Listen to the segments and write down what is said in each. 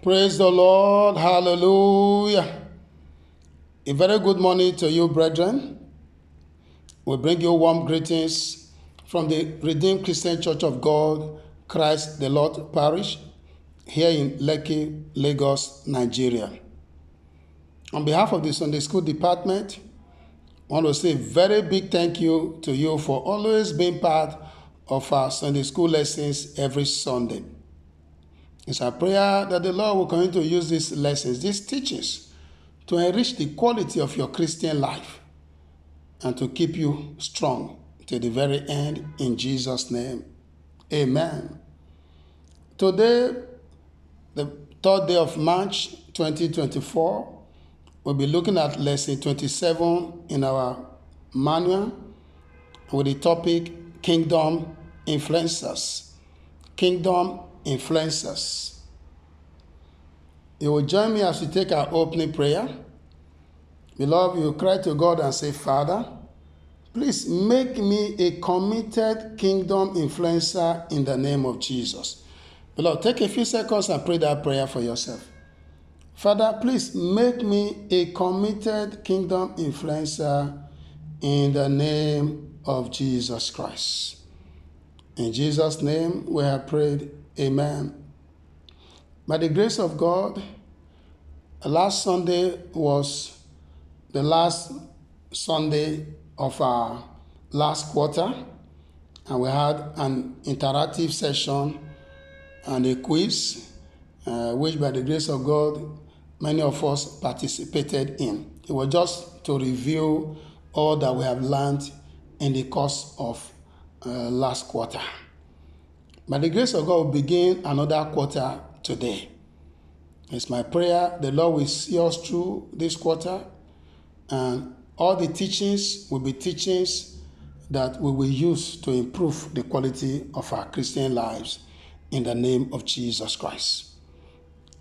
Praise the Lord. Hallelujah. A very good morning to you, brethren. We bring you warm greetings from the Redeemed Christian Church of God, Christ the Lord Parish, here in Lekki, Lagos, Nigeria. On behalf of the Sunday School Department, I want to say a very big thank you to you for always being part of our Sunday School lessons every Sunday. It's our prayer that the Lord will continue to use these lessons, these teachings, to enrich the quality of your Christian life and to keep you strong to the very end in Jesus' name. Amen. Today, the third day of March 2024, we'll be looking at lesson 27 in our manual with the topic Kingdom Influencers. Kingdom Influencers. You will join me as we take our opening prayer. Beloved, you cry to God and say, Father, please make me a committed kingdom influencer in the name of Jesus. Beloved, take a few seconds and pray that prayer for yourself. Father, please make me a committed kingdom influencer in the name of Jesus Christ. In Jesus' name we have prayed. Amen. By the grace of God, last Sunday was the last Sunday of our last quarter, and we had an interactive session and a quiz, uh, which by the grace of God, many of us participated in. It was just to review all that we have learned in the course of uh, last quarter. By the grace of God, we begin another quarter today. It's my prayer the Lord will see us through this quarter, and all the teachings will be teachings that we will use to improve the quality of our Christian lives in the name of Jesus Christ.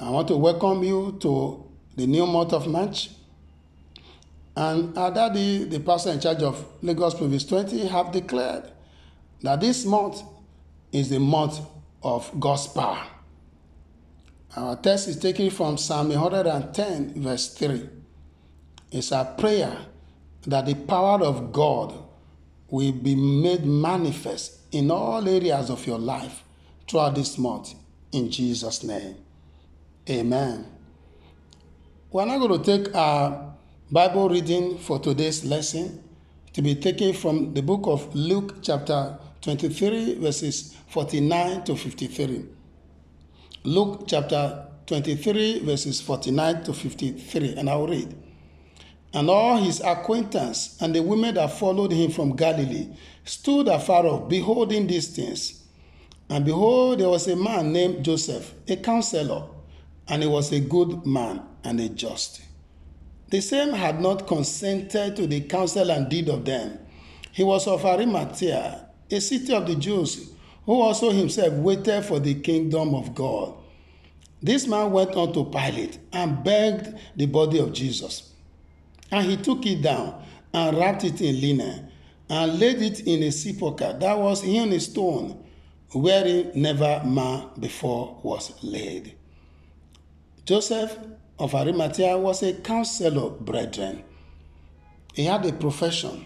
I want to welcome you to the new month of March. And our daddy, the pastor in charge of Lagos Province 20, have declared that this month is the month of God's power. Our text is taken from Psalm 110, verse 3. It's our prayer that the power of God will be made manifest in all areas of your life throughout this month. In Jesus' name. Amen. We're now going to take our Bible reading for today's lesson to be taken from the book of Luke, chapter 23, verses 49 to 53. Luke chapter 23, verses 49 to 53, and I'll read. And all his acquaintance and the women that followed him from Galilee stood afar off, beholding these things. And behold, there was a man named Joseph, a counselor, and he was a good man and a just. The same had not consented to the counsel and deed of them. He was of Arimathea, a city of the Jews, who also himself waited for the kingdom of God. This man went on to Pilate and begged the body of Jesus. And he took it down and wrapped it in linen and laid it in a sepulchre that was in stone, wherein never man before was laid. Joseph of Arimathea was a counselor, brethren. He had a profession.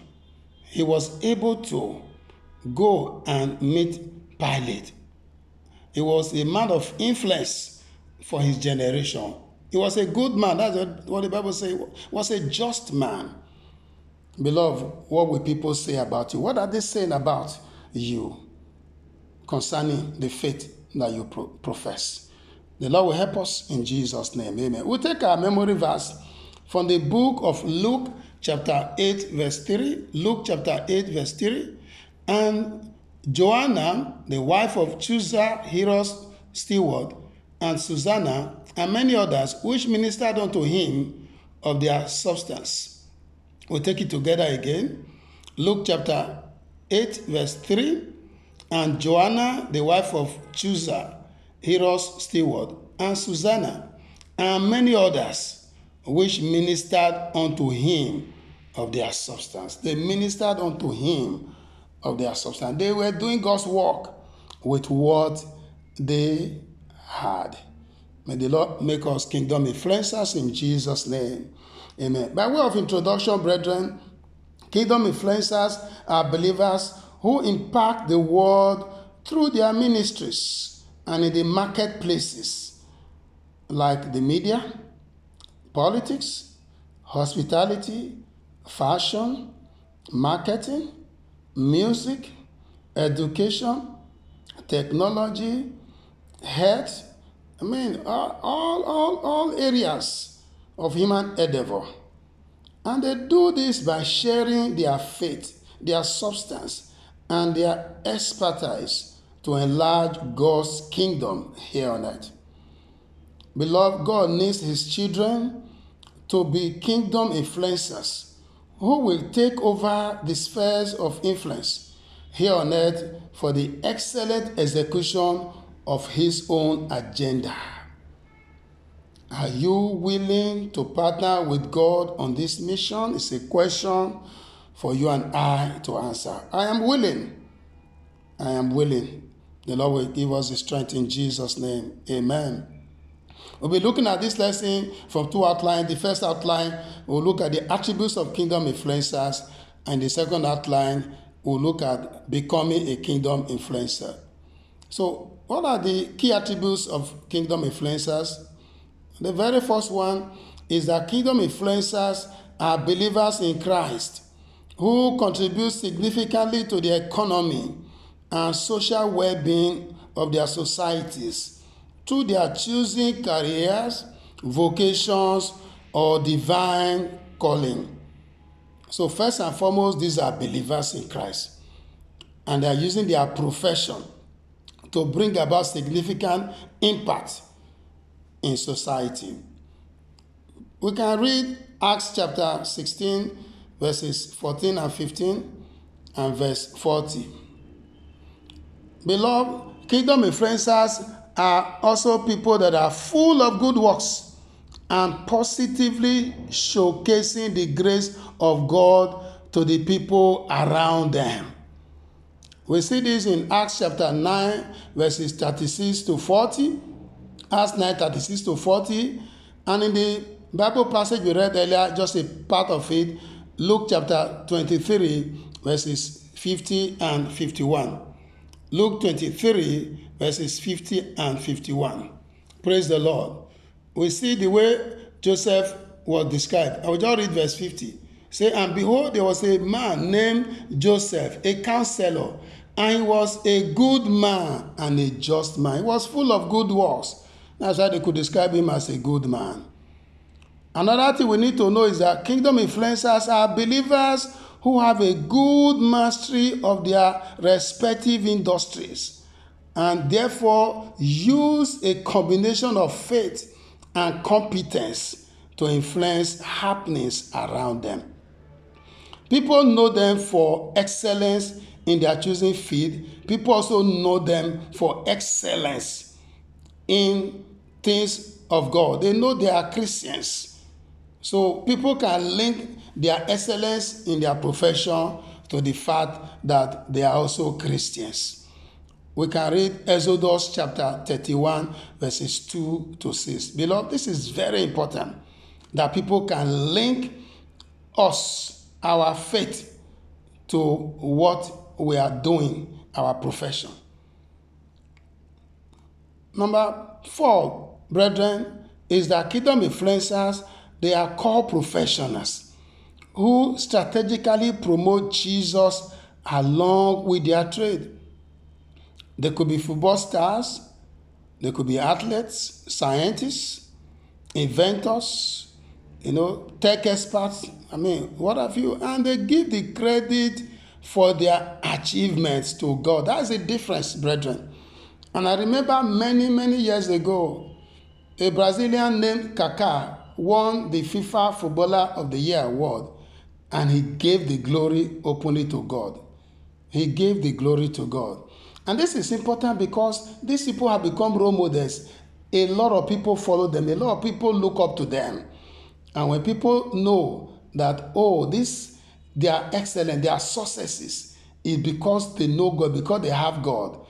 He was able to go and meet Pilate. He was a man of influence for his generation. He was a good man. That's what the Bible says. Was a just man. Beloved, what will people say about you? What are they saying about you concerning the faith that you pro- profess? The Lord will help us in Jesus' name. Amen. We'll take our memory verse from the book of Luke, chapter 8, verse 3. Luke, chapter 8, verse 3. And Joanna, the wife of Chusa, Herod's steward, and Susanna, and many others, which ministered unto him of their substance. We'll take it together again. Luke chapter 8, verse 3. And Joanna, the wife of Chusa, Herod's steward, and Susanna, and many others, which ministered unto him of their substance. They ministered unto him of their substance. They were doing God's work with what they had. May the Lord make us kingdom influencers in Jesus' name. Amen. By way of introduction, brethren, kingdom influencers are believers who impact the world through their ministries and in the marketplaces like the media, politics, hospitality, fashion, marketing, music, education, technology, health, I mean, all, all, all, areas of human endeavor. And they do this by sharing their faith, their substance, and their expertise to enlarge God's kingdom here on earth. Beloved, God needs His children to be kingdom influencers who will take over the spheres of influence here on earth for the excellent execution of His own agenda. Are you willing to partner with God on this mission? It's a question for you and I to answer. I am willing. I am willing. The Lord will give us the strength in Jesus' name. Amen. We'll be looking at this lesson from two outlines. The first outline, we'll look at the attributes of kingdom influencers, and the second outline, we'll look at becoming a kingdom influencer. So, what are the key attributes of kingdom influencers? The very first one is that kingdom influencers are believers in Christ who contribute significantly to the economy and social well being of their societies through their choosing careers, vocations, or divine calling. So, first and foremost, these are believers in Christ, and they are using their profession to bring about significant impact in society. We can read Acts chapter 16, verses 14 and 15, and verse 40. Beloved, kingdom influencers are also people that are full of good works and positively showcasing the grace of God to the people around them. We see this in Acts chapter 9, verses 36 to 40, Acts 9, 36 to 40, and in the Bible passage we read earlier, just a part of it, Luke chapter 23, verses 50 and 51. Luke 23, verses 50 and 51. Praise the Lord. We see the way Joseph was described. I will just read verse 50. Say, and behold, there was a man named Joseph, a counselor, and he was a good man and a just man. He was full of good works. That's why they could describe him as a good man. Another thing we need to know is that kingdom influencers are believers who have a good mastery of their respective industries and therefore use a combination of faith and competence to influence happenings around them. People know them for excellence in their choosing field. People also know them for excellence in things of God. They know they are Christians. So people can link their excellence in their profession to the fact that they are also Christians. We can read Exodus chapter 31, verses 2 to 6. Beloved, this is very important that people can link us, our faith, to what we are doing, our profession. Number four, brethren, is that kingdom influencers, they are called professionals who strategically promote Jesus along with their trade. They could be football stars, they could be athletes, scientists, inventors, you know, tech experts. I mean, what have you? And they give the credit for their achievements to God. That's the difference, brethren. And I remember many, many years ago, a Brazilian named Kaká won the FIFA Footballer of the Year award, and he gave the glory openly to God. He gave the glory to God. And this is important because these people have become role models. A lot of people follow them, a lot of people look up to them. And when people know that, oh, this, they are excellent, they are successes, is because they know God, because they have God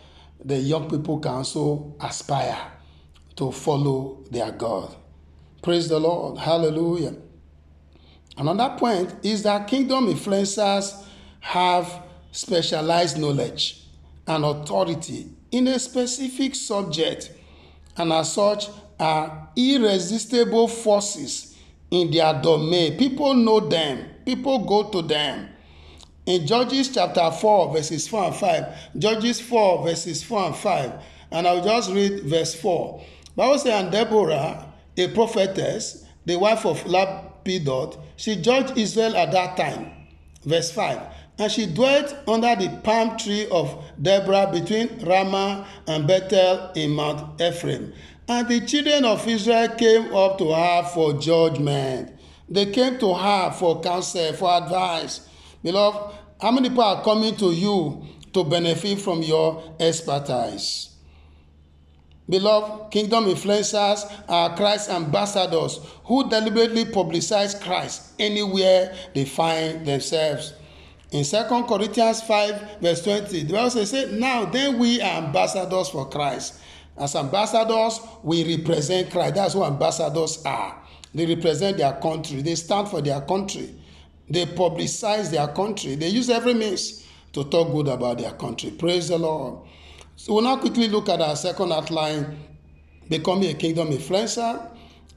the young people can also aspire to follow their God. Praise the Lord. Hallelujah. Another point is that kingdom influencers have specialized knowledge and authority in a specific subject and as such are irresistible forces in their domain. People know them, people go to them. In Judges chapter 4, verses 4 and 5, Judges 4, verses 4 and 5, and I'll just read verse 4. Bible says, And Deborah, a prophetess, the wife of Lapidot, she judged Israel at that time. Verse 5. And she dwelt under the palm tree of Deborah between Ramah and Bethel in Mount Ephraim. And the children of Israel came up to her for judgment. They came to her for counsel, for advice. Beloved, how many people are coming to you to benefit from your expertise? Beloved, kingdom influencers are Christ ambassadors who deliberately publicize Christ anywhere they find themselves. In 2 Corinthians 5, verse 20, the Bible says, Now then we are ambassadors for Christ. As ambassadors, we represent Christ. That's what ambassadors are. They represent their country, they stand for their country, they publicize their country, they use every means to talk good about their country. Praise the Lord. So we'll now quickly look at our second outline, becoming a kingdom influencer.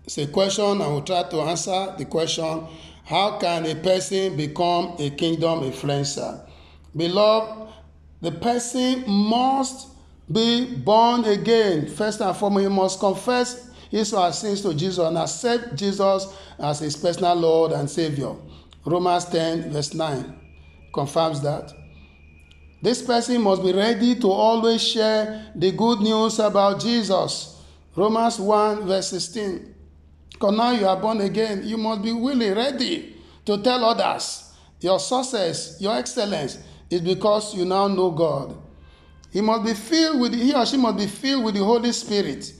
It's a question, and we'll try to answer the question how can a person become a kingdom influencer? Beloved, the person must be born again. First and foremost, he must confess his or her sins to Jesus and accept Jesus as his personal Lord and Savior. Romans 10, verse 9 confirms that. This person must be ready to always share the good news about Jesus. Romans 1, verse 16. Because now you are born again, you must be willing, ready to tell others your success, your excellence is because you now know God. He must be filled with, he or she must be filled with the Holy Spirit,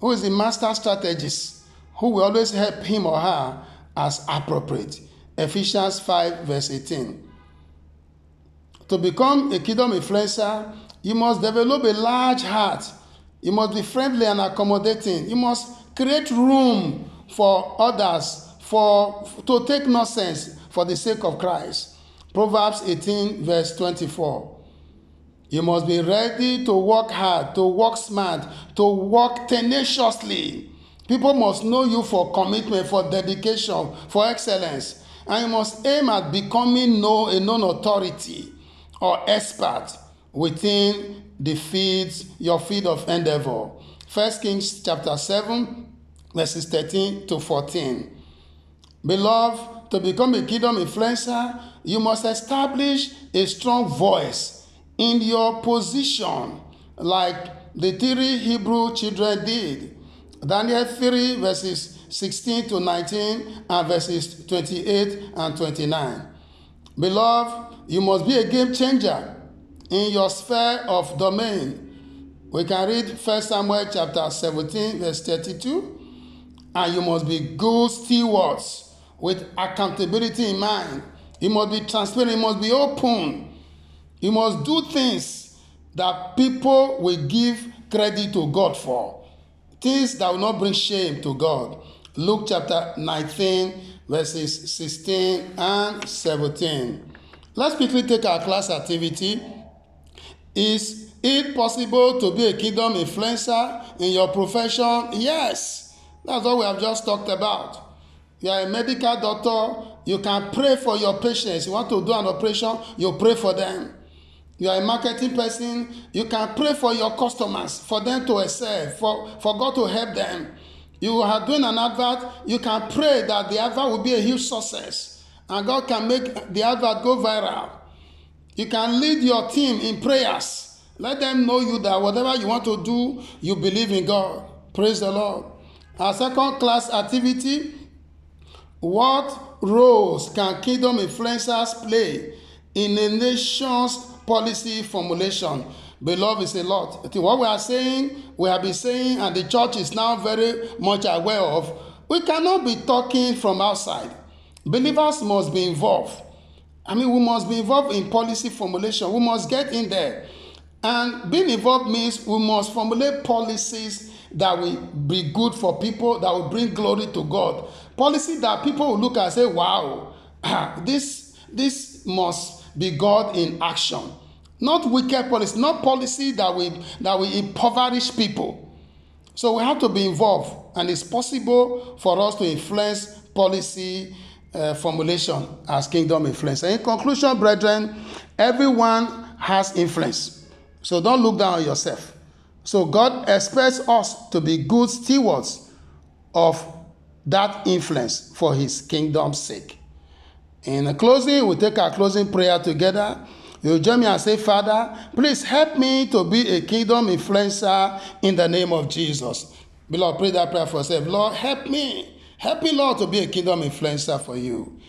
who is the master strategist, who will always help him or her as appropriate. Ephesians 5, verse 18. To become a kingdom influencer, you must develop a large heart. You must be friendly and accommodating. You must create room for others for to take nonsense for the sake of Christ. Proverbs 18, verse 24. You must be ready to work hard, to work smart, to work tenaciously. People must know you for commitment, for dedication, for excellence. And you must aim at becoming no, a known authority or expert within the fields, your field of endeavor. First Kings chapter 7, verses 13 to 14. Beloved, to become a kingdom influencer, you must establish a strong voice in your position, like the three Hebrew children did. Daniel 3, verses 16 to 19, and verses 28 and 29. Beloved, you must be a game changer in your sphere of domain. We can read 1 Samuel chapter 17, verse 32. And you must be good stewards with accountability in mind. You must be transparent, you must be open. You must do things that people will give credit to God for. Things that will not bring shame to God. Luke chapter 19, verses 16 and 17. Let's quickly take our class activity. Is it possible to be a kingdom influencer in your profession? Yes. That's what we have just talked about. You are a medical doctor, you can pray for your patients. You want to do an operation, you pray for them. You are a marketing person, you can pray for your customers, for them to excel, for, for God to help them. You are doing an advert, you can pray that the advert will be a huge success and God can make the advert go viral. You can lead your team in prayers. Let them know you that whatever you want to do, you believe in God. Praise the Lord. Our second class activity What roles can kingdom influencers play in a nation's policy formulation? Beloved, is a lot. What we are saying, we have been saying, and the church is now very much aware of. We cannot be talking from outside. Believers must be involved. I mean, we must be involved in policy formulation. We must get in there. And being involved means we must formulate policies that will be good for people, that will bring glory to God. Policy that people will look and say, wow, this, this must be God in action. Not wicked policy, not policy that will, that will impoverish people. So we have to be involved, and it's possible for us to influence policy uh, formulation as kingdom influence. in conclusion, brethren, everyone has influence. So don't look down on yourself. So God expects us to be good stewards of that influence for his kingdom's sake. In closing, we take our closing prayer together. You join me and say, Father, please help me to be a kingdom influencer in the name of Jesus. Beloved, pray that prayer for yourself. Lord, help me. Help me, Lord, to be a kingdom influencer for you.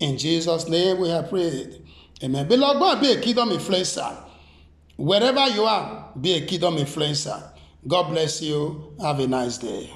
In Jesus' name we have prayed. Amen. Beloved, go and be a kingdom influencer. Wherever you are, be a kingdom influencer. God bless you. Have a nice day.